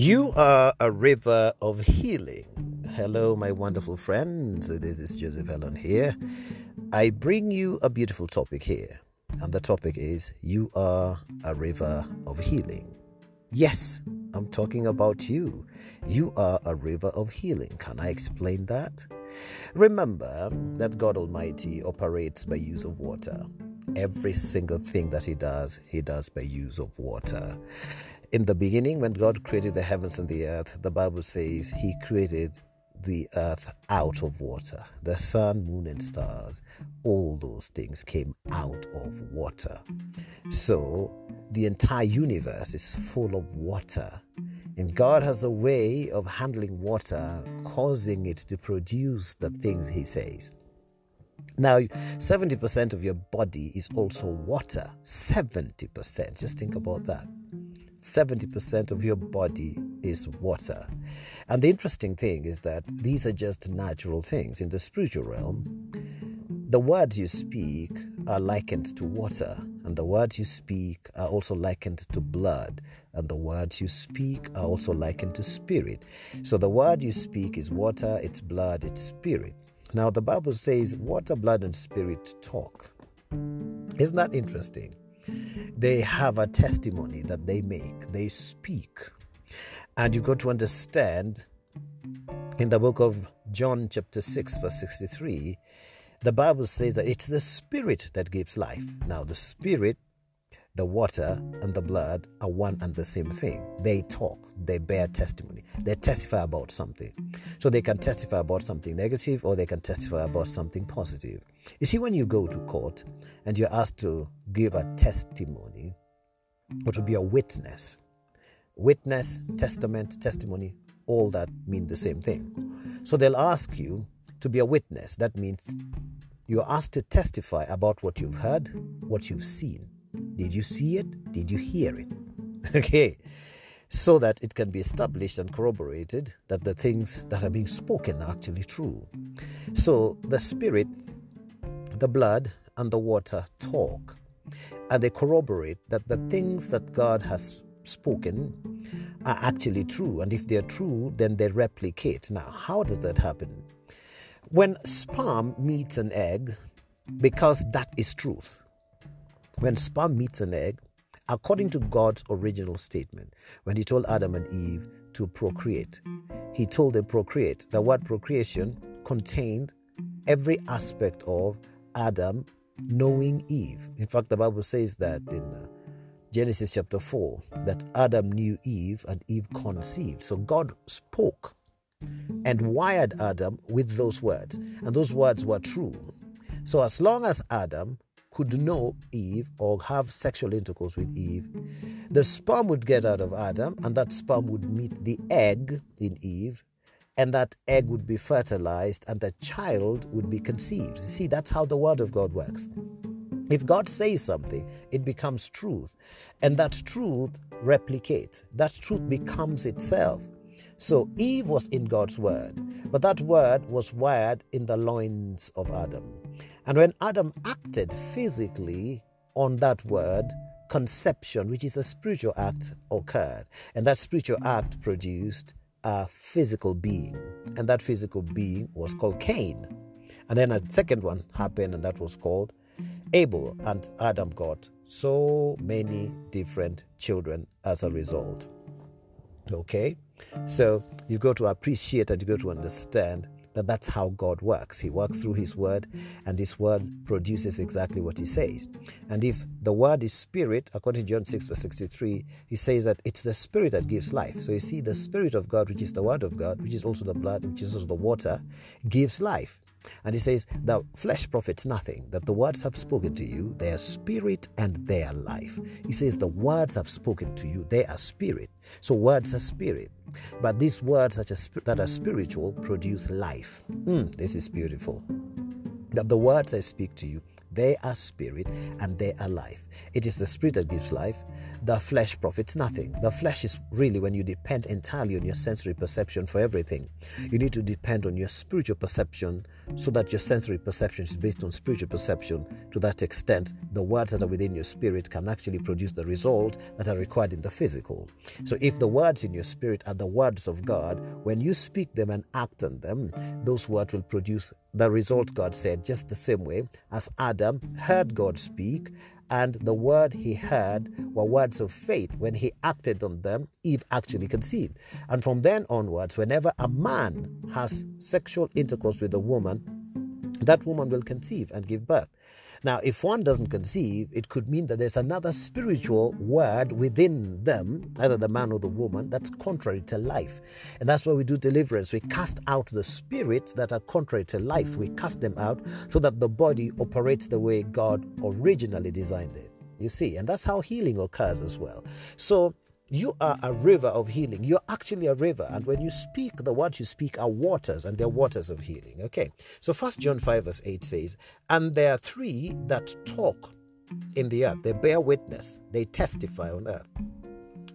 You are a river of healing. Hello, my wonderful friends. This is Joseph Allen here. I bring you a beautiful topic here, and the topic is You are a river of healing. Yes, I'm talking about you. You are a river of healing. Can I explain that? Remember that God Almighty operates by use of water. Every single thing that He does, He does by use of water. In the beginning, when God created the heavens and the earth, the Bible says He created the earth out of water. The sun, moon, and stars, all those things came out of water. So the entire universe is full of water. And God has a way of handling water, causing it to produce the things He says. Now, 70% of your body is also water. 70%. Just think about that. 70% of your body is water. And the interesting thing is that these are just natural things. In the spiritual realm, the words you speak are likened to water, and the words you speak are also likened to blood, and the words you speak are also likened to spirit. So the word you speak is water, it's blood, it's spirit. Now, the Bible says water, blood, and spirit talk. Isn't that interesting? They have a testimony that they make, they speak. And you've got to understand in the book of John, chapter 6, verse 63, the Bible says that it's the spirit that gives life. Now, the spirit the water and the blood are one and the same thing. They talk, they bear testimony, they testify about something. So they can testify about something negative or they can testify about something positive. You see, when you go to court and you're asked to give a testimony, or to be a witness, witness, testament, testimony, all that mean the same thing. So they'll ask you to be a witness. That means you're asked to testify about what you've heard, what you've seen did you see it? Did you hear it? Okay. So that it can be established and corroborated that the things that are being spoken are actually true. So the spirit, the blood, and the water talk. And they corroborate that the things that God has spoken are actually true. And if they're true, then they replicate. Now, how does that happen? When sperm meets an egg, because that is truth, when sperm meets an egg, according to God's original statement, when He told Adam and Eve to procreate, He told them procreate. The word procreation contained every aspect of Adam knowing Eve. In fact, the Bible says that in uh, Genesis chapter 4 that Adam knew Eve and Eve conceived. So God spoke and wired Adam with those words, and those words were true. So as long as Adam could know Eve or have sexual intercourse with Eve, the sperm would get out of Adam, and that sperm would meet the egg in Eve, and that egg would be fertilized, and the child would be conceived. You see, that's how the Word of God works. If God says something, it becomes truth, and that truth replicates, that truth becomes itself. So Eve was in God's word, but that word was wired in the loins of Adam. And when Adam acted physically on that word, conception, which is a spiritual act, occurred. And that spiritual act produced a physical being. And that physical being was called Cain. And then a second one happened, and that was called Abel. And Adam got so many different children as a result. Okay? So you've got to appreciate and you've got to understand that that's how God works. He works through His Word, and His Word produces exactly what He says. And if the Word is Spirit, according to John 6, verse 63, He says that it's the Spirit that gives life. So you see, the Spirit of God, which is the Word of God, which is also the blood, which is also the water, gives life. And he says, The flesh profits nothing, that the words have spoken to you, they are spirit and they are life. He says, The words have spoken to you, they are spirit. So words are spirit. But these words that are, that are spiritual produce life. Mm, this is beautiful. That the words I speak to you, They are spirit and they are life. It is the spirit that gives life. The flesh profits nothing. The flesh is really when you depend entirely on your sensory perception for everything. You need to depend on your spiritual perception so that your sensory perception is based on spiritual perception. To that extent, the words that are within your spirit can actually produce the result that are required in the physical. So, if the words in your spirit are the words of God, when you speak them and act on them, those words will produce the result God said, just the same way as Adam heard God speak and the word he heard were words of faith. When he acted on them, Eve actually conceived. And from then onwards, whenever a man has sexual intercourse with a woman, that woman will conceive and give birth. Now, if one doesn't conceive, it could mean that there's another spiritual word within them, either the man or the woman, that's contrary to life. And that's why we do deliverance. We cast out the spirits that are contrary to life. We cast them out so that the body operates the way God originally designed it. You see, and that's how healing occurs as well. So, you are a river of healing. You're actually a river. And when you speak, the words you speak are waters, and they're waters of healing. Okay. So first John 5, verse 8 says, And there are three that talk in the earth. They bear witness, they testify on earth.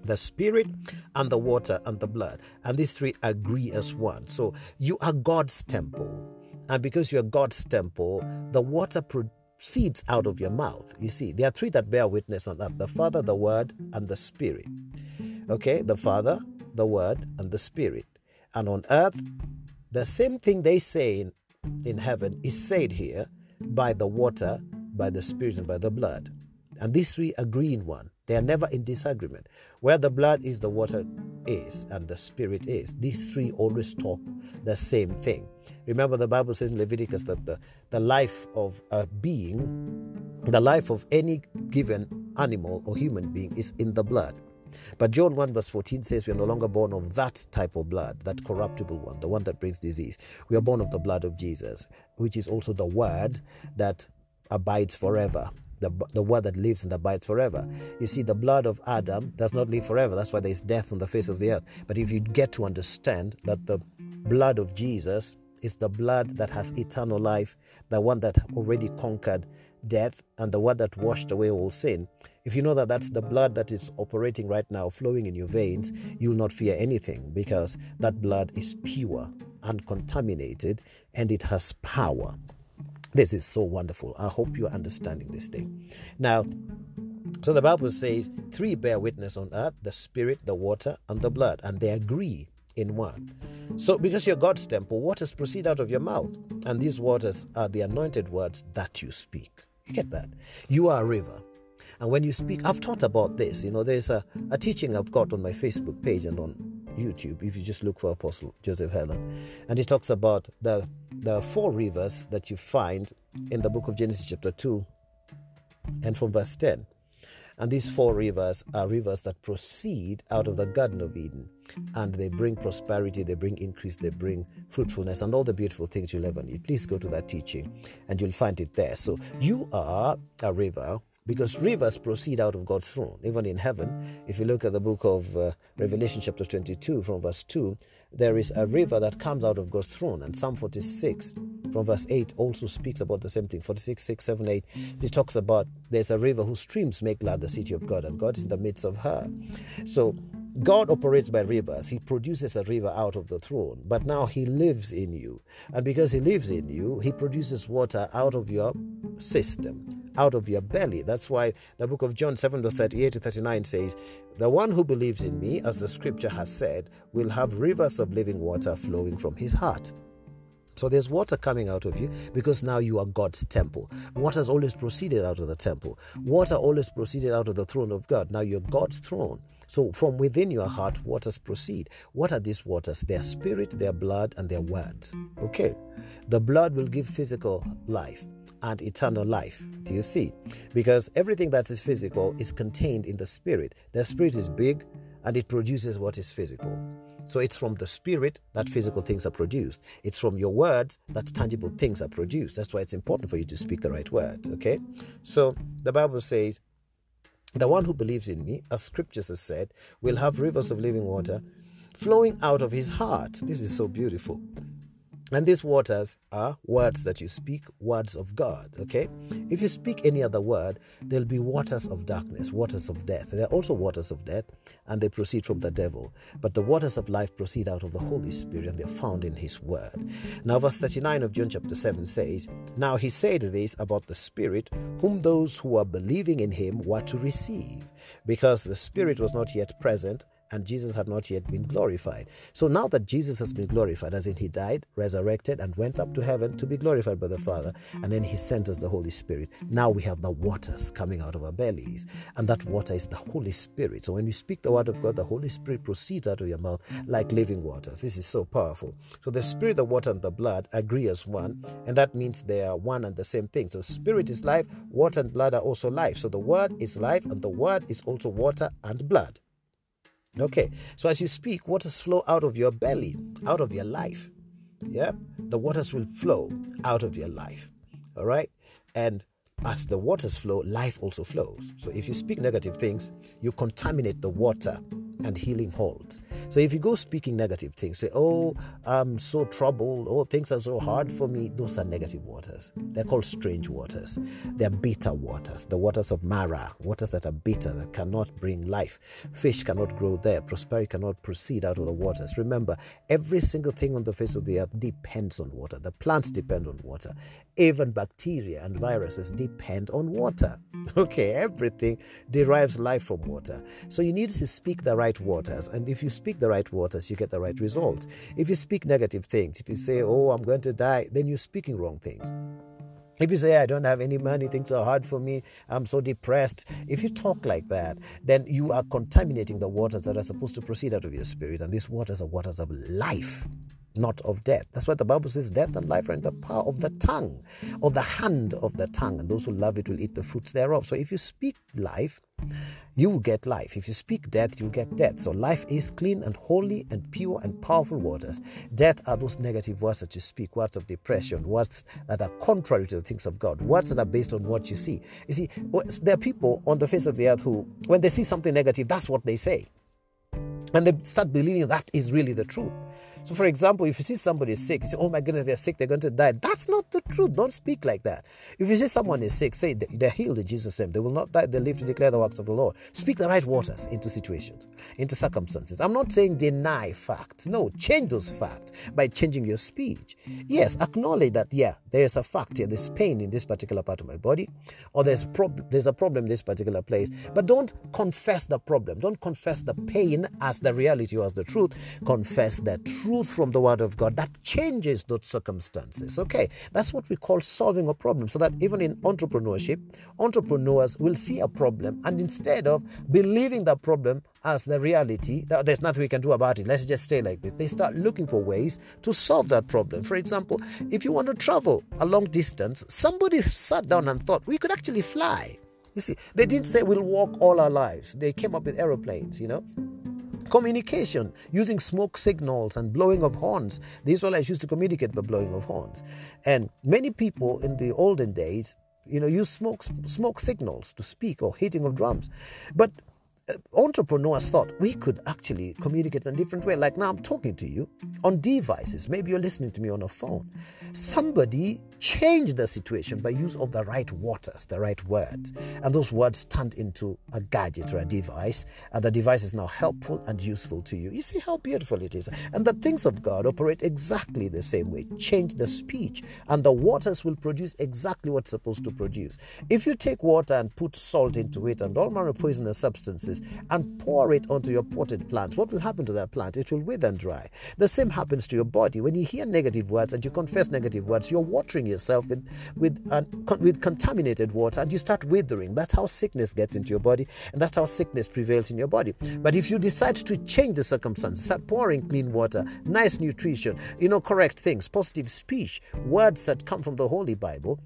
The spirit and the water and the blood. And these three agree as one. So you are God's temple. And because you're God's temple, the water proceeds out of your mouth. You see, there are three that bear witness on earth the Father, the Word, and the Spirit. Okay, the Father, the Word, and the Spirit. And on earth, the same thing they say in, in heaven is said here by the water, by the Spirit, and by the blood. And these three agree in one. They are never in disagreement. Where the blood is, the water is, and the Spirit is. These three always talk the same thing. Remember, the Bible says in Leviticus that the, the life of a being, the life of any given animal or human being, is in the blood. But John 1 verse 14 says we are no longer born of that type of blood, that corruptible one, the one that brings disease. We are born of the blood of Jesus, which is also the word that abides forever. The, the word that lives and abides forever. You see, the blood of Adam does not live forever. That's why there is death on the face of the earth. But if you get to understand that the blood of Jesus is the blood that has eternal life, the one that already conquered death, and the one that washed away all sin, if you know that that's the blood that is operating right now, flowing in your veins, you will not fear anything because that blood is pure, uncontaminated, and it has power. This is so wonderful. I hope you're understanding this thing. Now, so the Bible says, three bear witness on earth the Spirit, the water, and the blood, and they agree in one. So, because you're God's temple, waters proceed out of your mouth, and these waters are the anointed words that you speak. You get that? You are a river. And when you speak, I've taught about this. You know, there's a, a teaching I've got on my Facebook page and on YouTube if you just look for Apostle Joseph Helen. And he talks about the, the four rivers that you find in the book of Genesis, chapter 2, and from verse 10. And these four rivers are rivers that proceed out of the Garden of Eden. And they bring prosperity, they bring increase, they bring fruitfulness, and all the beautiful things you'll ever need. Please go to that teaching and you'll find it there. So you are a river because rivers proceed out of God's throne. Even in heaven, if you look at the book of uh, Revelation, chapter 22, from verse 2, there is a river that comes out of God's throne. And Psalm 46, from verse 8, also speaks about the same thing. 46, 6, 7, 8, it talks about there's a river whose streams make glad the city of God, and God is in the midst of her. So, God operates by rivers. He produces a river out of the throne, but now He lives in you. And because He lives in you, He produces water out of your system out of your belly. That's why the book of John 7, verse 38 to 39 says, The one who believes in me, as the scripture has said, will have rivers of living water flowing from his heart. So there's water coming out of you because now you are God's temple. Water has always proceeded out of the temple. Water always proceeded out of the throne of God. Now you're God's throne. So from within your heart, waters proceed. What are these waters? Their spirit, their blood, and their words. Okay. The blood will give physical life and eternal life. Do you see? Because everything that is physical is contained in the spirit. The spirit is big and it produces what is physical. So it's from the spirit that physical things are produced. It's from your words that tangible things are produced. That's why it's important for you to speak the right word. Okay? So the Bible says, The one who believes in me, as scriptures has said, will have rivers of living water flowing out of his heart. This is so beautiful. And these waters are words that you speak, words of God. Okay? If you speak any other word, there'll be waters of darkness, waters of death. They're also waters of death, and they proceed from the devil. But the waters of life proceed out of the Holy Spirit, and they're found in His Word. Now, verse 39 of John chapter 7 says, Now he said this about the Spirit, whom those who are believing in him were to receive, because the Spirit was not yet present and Jesus had not yet been glorified. So now that Jesus has been glorified, as in he died, resurrected, and went up to heaven to be glorified by the Father, and then he sent us the Holy Spirit, now we have the waters coming out of our bellies, and that water is the Holy Spirit. So when you speak the word of God, the Holy Spirit proceeds out of your mouth like living waters. This is so powerful. So the Spirit, the water, and the blood agree as one, and that means they are one and the same thing. So Spirit is life, water and blood are also life. So the word is life, and the word is also water and blood. Okay, so as you speak, waters flow out of your belly, out of your life. Yeah, the waters will flow out of your life. All right, and as the waters flow, life also flows. So if you speak negative things, you contaminate the water and healing holds. So if you go speaking negative things, say, Oh, I'm so troubled, oh, things are so hard for me, those are negative waters. They're called strange waters. They're bitter waters, the waters of Marah, waters that are bitter, that cannot bring life. Fish cannot grow there, prosperity cannot proceed out of the waters. Remember, every single thing on the face of the earth depends on water. The plants depend on water. Even bacteria and viruses depend on water. Okay, everything derives life from water. So you need to speak the right waters. And if you speak the right waters, you get the right result. If you speak negative things, if you say, oh, I'm going to die, then you're speaking wrong things. If you say, I don't have any money, things are hard for me, I'm so depressed, if you talk like that, then you are contaminating the waters that are supposed to proceed out of your spirit. And these waters are waters of life not of death. That's what the Bible says death and life are in the power of the tongue, of the hand of the tongue, and those who love it will eat the fruits thereof. So if you speak life, you will get life. If you speak death, you'll get death. So life is clean and holy and pure and powerful waters. Death are those negative words that you speak, words of depression, words that are contrary to the things of God, words that are based on what you see. You see, there are people on the face of the earth who, when they see something negative, that's what they say. And they start believing that is really the truth. So, for example, if you see somebody sick, you say, Oh my goodness, they're sick, they're going to die. That's not the truth. Don't speak like that. If you see someone is sick, say they're healed in Jesus' name. They will not die, they live to declare the works of the Lord. Speak the right waters into situations, into circumstances. I'm not saying deny facts. No, change those facts by changing your speech. Yes, acknowledge that, yeah, there is a fact here, there's pain in this particular part of my body, or there's prob- there's a problem in this particular place. But don't confess the problem. Don't confess the pain as the reality or as the truth. Confess the truth truth from the Word of God that changes those circumstances. Mm. Okay, that's what we call solving a problem. So that even in entrepreneurship, entrepreneurs will see a problem and instead of believing that problem as the reality, that there's nothing we can do about it, let's just stay like this, they start looking for ways to solve that problem. For example, if you want to travel a long distance, somebody sat down and thought we could actually fly. You see, they didn't say we'll walk all our lives. They came up with aeroplanes, you know. Communication using smoke signals and blowing of horns. The Israelites used to communicate by blowing of horns. And many people in the olden days, you know, use smoke smoke signals to speak or hitting of drums. But uh, entrepreneurs thought we could actually communicate in a different way. Like now, I'm talking to you on devices. Maybe you're listening to me on a phone. Somebody changed the situation by use of the right waters, the right words. And those words turned into a gadget or a device. And the device is now helpful and useful to you. You see how beautiful it is. And the things of God operate exactly the same way. Change the speech, and the waters will produce exactly what's supposed to produce. If you take water and put salt into it and all manner of poisonous substances and pour it onto your potted plant, what will happen to that plant? It will wither and dry. The same happens to your body. When you hear negative words and you confess negative words, you're watering yourself with with uh, with contaminated water and you start withering that's how sickness gets into your body and that's how sickness prevails in your body but if you decide to change the circumstance start pouring clean water nice nutrition you know correct things positive speech words that come from the holy bible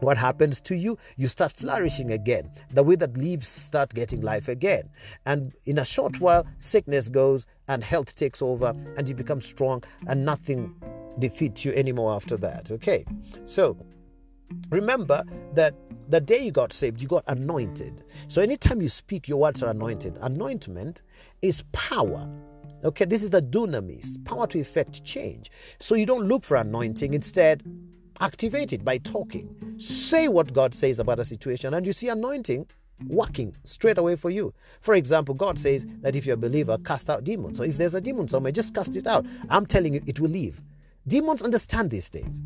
what happens to you? You start flourishing again. The way that leaves start getting life again. And in a short while, sickness goes and health takes over and you become strong and nothing defeat you anymore after that. Okay, so remember that the day you got saved, you got anointed. So anytime you speak, your words are anointed. Anointment is power. Okay, this is the dunamis, power to effect change. So you don't look for anointing, instead, activate it by talking. Say what God says about a situation, and you see anointing working straight away for you. For example, God says that if you're a believer, cast out demons. So if there's a demon somewhere, just cast it out. I'm telling you, it will leave. Demons understand these things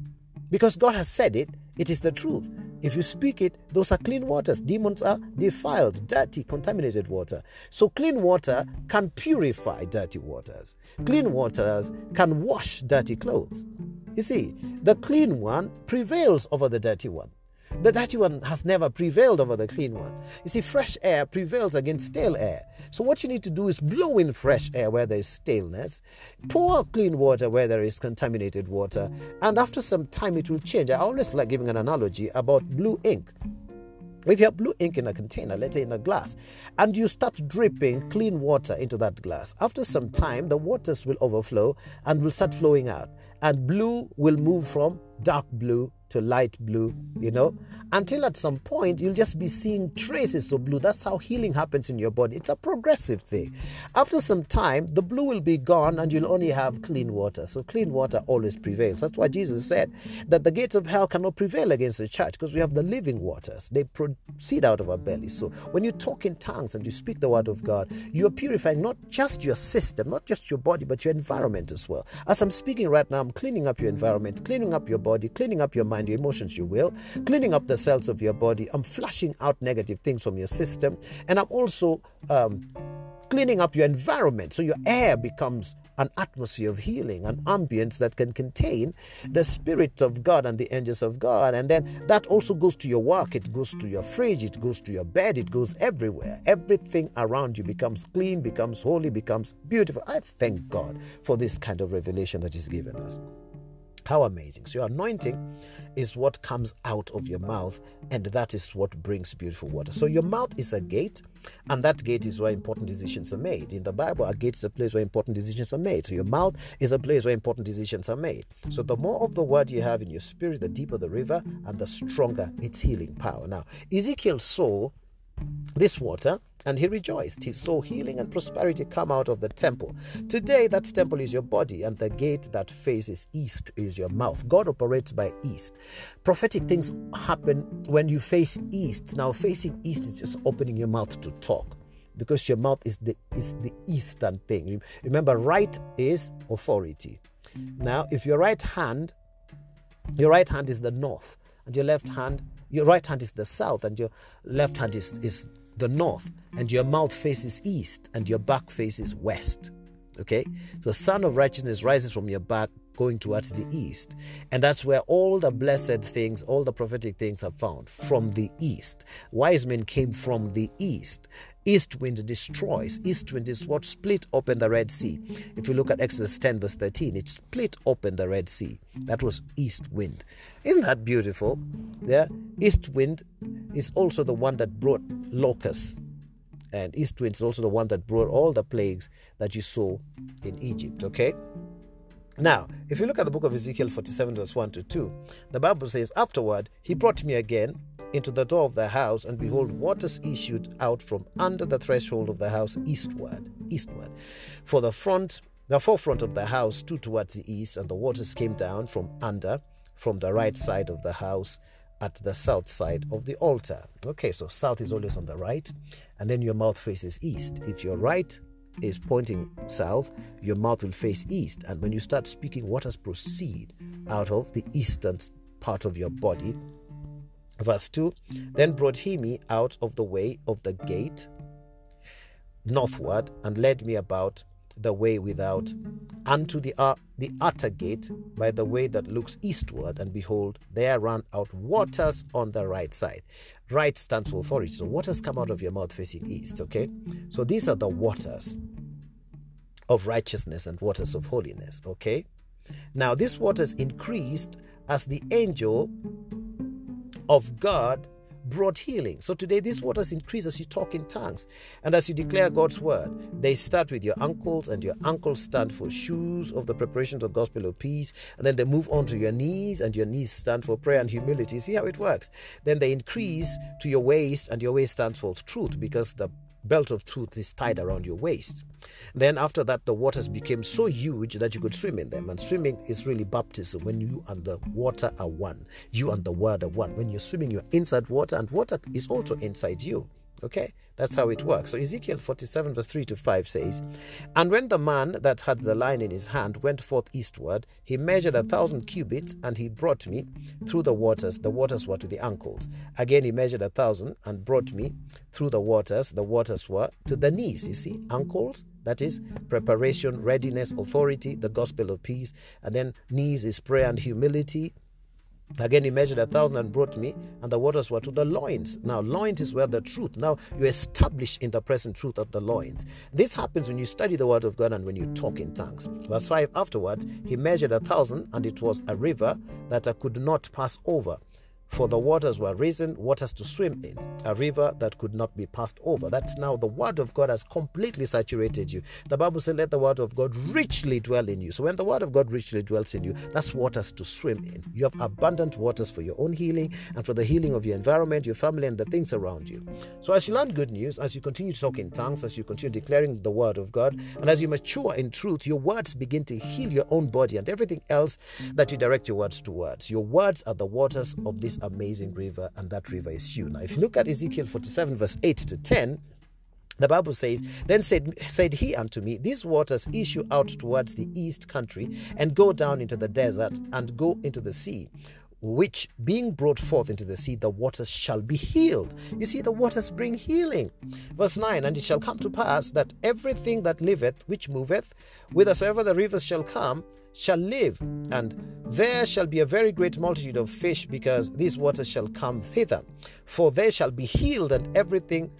because God has said it, it is the truth. If you speak it, those are clean waters. Demons are defiled, dirty, contaminated water. So, clean water can purify dirty waters. Clean waters can wash dirty clothes. You see, the clean one prevails over the dirty one. The dirty one has never prevailed over the clean one. You see, fresh air prevails against stale air. So, what you need to do is blow in fresh air where there is staleness, pour clean water where there is contaminated water, and after some time it will change. I always like giving an analogy about blue ink. If you have blue ink in a container, let's say in a glass, and you start dripping clean water into that glass, after some time the waters will overflow and will start flowing out, and blue will move from dark blue to light blue, you know, until at some point you'll just be seeing traces of blue. That's how healing happens in your body. It's a progressive thing. After some time, the blue will be gone and you'll only have clean water. So clean water always prevails. That's why Jesus said that the gates of hell cannot prevail against the church because we have the living waters. They proceed out of our belly. So when you talk in tongues and you speak the word of God, you are purifying not just your system, not just your body, but your environment as well. As I'm speaking right now, I'm cleaning up your environment, cleaning up your body, cleaning up your mind and your emotions, you will, cleaning up the cells of your body. I'm flushing out negative things from your system, and I'm also um, cleaning up your environment so your air becomes an atmosphere of healing, an ambience that can contain the Spirit of God and the angels of God. And then that also goes to your work, it goes to your fridge, it goes to your bed, it goes everywhere. Everything around you becomes clean, becomes holy, becomes beautiful. I thank God for this kind of revelation that He's given us. How amazing. So, your anointing is what comes out of your mouth, and that is what brings beautiful water. So, your mouth is a gate, and that gate is where important decisions are made. In the Bible, a gate is a place where important decisions are made. So, your mouth is a place where important decisions are made. So, the more of the word you have in your spirit, the deeper the river, and the stronger its healing power. Now, Ezekiel saw this water and he rejoiced. He saw healing and prosperity come out of the temple. Today, that temple is your body, and the gate that faces east is your mouth. God operates by east. Prophetic things happen when you face east. Now, facing east is just opening your mouth to talk because your mouth is the is the eastern thing. Remember, right is authority. Now, if your right hand, your right hand is the north, and your left hand your right hand is the south, and your left hand is, is the north, and your mouth faces east, and your back faces west. Okay? So, the sun of righteousness rises from your back, going towards the east. And that's where all the blessed things, all the prophetic things are found from the east. Wise men came from the east. East wind destroys. East wind is what split open the Red Sea. If you look at Exodus 10, verse 13, it split open the Red Sea. That was east wind. Isn't that beautiful? Yeah. East wind is also the one that brought locusts. And east wind is also the one that brought all the plagues that you saw in Egypt. Okay? Now, if you look at the book of Ezekiel 47, verse 1 to 2, the Bible says, Afterward, he brought me again into the door of the house, and behold, waters issued out from under the threshold of the house eastward. Eastward. For the front, the forefront of the house stood towards the east, and the waters came down from under, from the right side of the house at the south side of the altar. Okay, so south is always on the right, and then your mouth faces east. If you're right, is pointing south, your mouth will face east. And when you start speaking, waters proceed out of the eastern part of your body. Verse 2 Then brought he me out of the way of the gate northward and led me about the way without unto the, uh, the utter gate by the way that looks eastward and behold there ran out waters on the right side. Right stands for authority. So waters come out of your mouth facing east okay? So these are the waters of righteousness and waters of holiness okay? Now these waters increased as the angel of god brought healing. So today, these waters increase as you talk in tongues and as you declare God's word. They start with your ankles, and your ankles stand for shoes of the preparation of gospel of peace. And then they move on to your knees, and your knees stand for prayer and humility. See how it works? Then they increase to your waist, and your waist stands for truth because the belt of truth is tied around your waist. Then after that, the waters became so huge that you could swim in them. And swimming is really baptism when you and the water are one. You and the word are one. When you're swimming, you're inside water, and water is also inside you. Okay, that's how it works. So Ezekiel 47, verse 3 to 5 says, And when the man that had the line in his hand went forth eastward, he measured a thousand cubits, and he brought me through the waters. The waters were to the ankles. Again, he measured a thousand and brought me through the waters. The waters were to the knees. You see, ankles, that is preparation, readiness, authority, the gospel of peace. And then knees is prayer and humility. Again, he measured a thousand and brought me, and the waters were to the loins. Now, loins is where the truth. Now, you establish in the present truth of the loins. This happens when you study the word of God and when you talk in tongues. Verse 5 afterwards, he measured a thousand, and it was a river that I could not pass over for the waters were risen, waters to swim in, a river that could not be passed over. That's now the word of God has completely saturated you. The Bible says, Let the word of God richly dwell in you. So when the word of God richly dwells in you, that's waters to swim in. You have abundant waters for your own healing and for the healing of your environment, your family, and the things around you. So as you learn good news, as you continue to talk in tongues, as you continue declaring the word of God, and as you mature in truth, your words begin to heal your own body and everything else that you direct your words towards. Your words are the waters of this amazing river, and that river is you. Now, if you look at Ezekiel 47, verse 8 to 10, the Bible says, Then said, said he unto me, These waters issue out towards the east country, and go down into the desert, and go into the sea which being brought forth into the sea, the waters shall be healed. You see, the waters bring healing. Verse 9 And it shall come to pass that everything that liveth, which moveth, whithersoever the rivers shall come, shall live, and there shall be a very great multitude of fish, because these waters shall come thither. For they shall be healed, and everything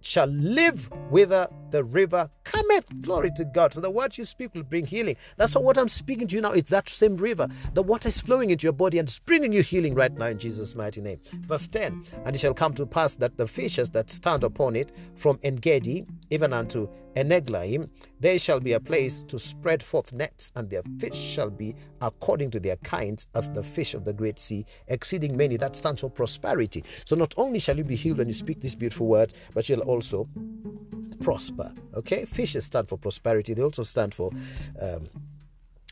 shall live whither the river cometh. Glory to God. So the words you speak will bring healing. That's what I'm speaking to you now. It's that same river. The water is flowing into your body and it's bringing you healing right now in Jesus' mighty name. Verse 10 And it shall come to pass that the fishes that stand upon it from Engedi even unto Eneglaim, there shall be a place to spread forth nets, and their fish shall be according to their kinds, as the fish of the great sea, exceeding many. That stands for prosperity. So not only shall you be healed when you speak this beautiful word, but you'll also prosper. Okay, fishes stand for prosperity. They also stand for um,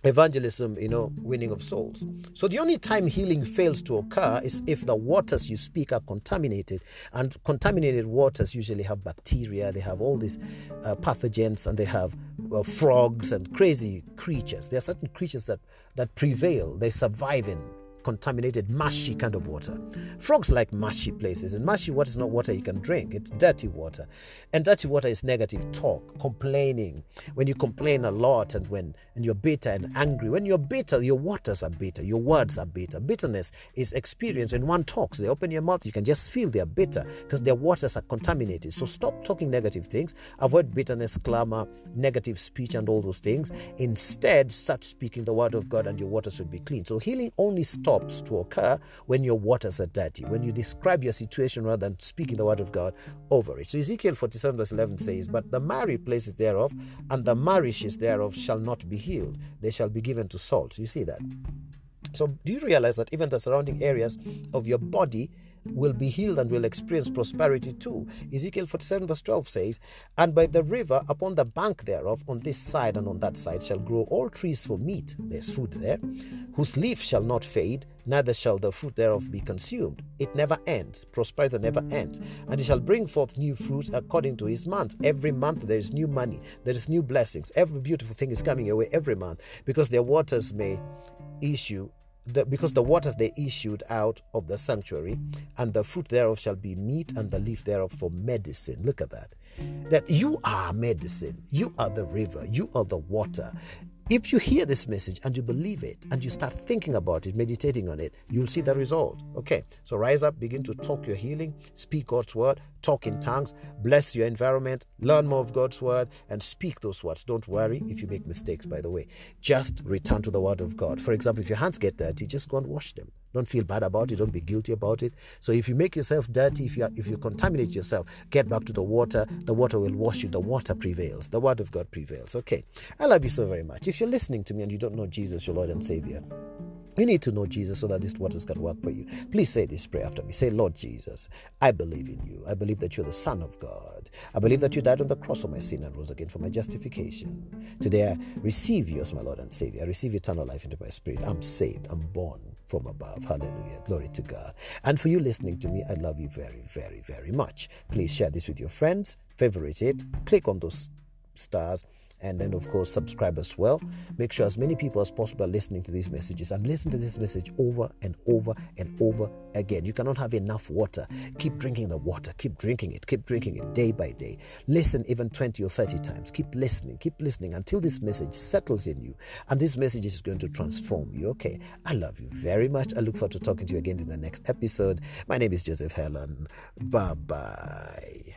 evangelism, you know, winning of souls. So the only time healing fails to occur is if the waters you speak are contaminated. And contaminated waters usually have bacteria, they have all these uh, pathogens, and they have uh, frogs and crazy creatures. There are certain creatures that, that prevail, they survive in contaminated, mushy kind of water. Frogs like mushy places, and mushy water is not water you can drink, it's dirty water. And dirty water is negative talk, complaining. When you complain a lot and when and you're bitter and angry, when you're bitter, your waters are bitter, your words are bitter. Bitterness is experience when one talks, they open your mouth, you can just feel they're bitter because their waters are contaminated. So stop talking negative things, avoid bitterness, clamor, negative speech, and all those things. Instead, start speaking the word of God, and your waters will be clean. So healing only stops stops to occur when your waters are dirty, when you describe your situation rather than speaking the word of God over it. So Ezekiel 47 verse 11 says, But the marry places thereof and the marishes thereof shall not be healed, they shall be given to salt. You see that? So, do you realize that even the surrounding areas of your body will be healed and will experience prosperity too. Ezekiel 47, verse 12 says, And by the river upon the bank thereof, on this side and on that side, shall grow all trees for meat. There's food there, whose leaf shall not fade, neither shall the fruit thereof be consumed. It never ends, prosperity never ends. And he shall bring forth new fruits according to his months. Every month there is new money, there is new blessings. Every beautiful thing is coming your way every month because their waters may issue the, because the mm. waters they issued out of the sanctuary, and the fruit thereof shall be meat, and the leaf thereof for medicine. Look at that. That you are medicine, you are the river, you are the water. If you hear this message and you believe it and you start thinking about it, meditating on it, you'll see the result. Okay, so rise up, begin to talk your healing, speak God's word, talk in tongues, bless your environment, learn more of God's word, and speak those words. Don't worry if you make mistakes, by the way. Just return to the word of God. For example, if your hands get dirty, just go and wash them. Don't feel bad about it. Don't be guilty about it. So if you make yourself dirty, if you if you contaminate yourself, get back to the water. The water will wash you. The water prevails. The word of God prevails. Okay. I love you so very much. If you're listening to me and you don't know Jesus, your Lord and Savior, You need to know Jesus so that these waters can work for you. Please say this prayer after me. Say, Lord Jesus, I believe in you. I believe that you're the Son of God. I believe that you died on the cross for my sin and rose again for my justification. Today I receive you as my Lord and Savior. I receive eternal life into my spirit. I'm saved. I'm born from above. Hallelujah. Glory to God. And for you listening to me, I love you very, very, very much. Please share this with your friends, favorite it, click on those stars and then of course subscribe as well. Make sure as many people as possible are listening to these messages and listen to this message over and over and over again. You cannot have enough water. Keep drinking the water. Keep drinking it. Keep drinking it day by day. Listen even 20 or 30 times. Keep listening. Keep listening until this message settles in you and this message is going to transform you okay? I love you very much. I look forward to talking to you again in the next episode. My name is joseph helen. Bye bye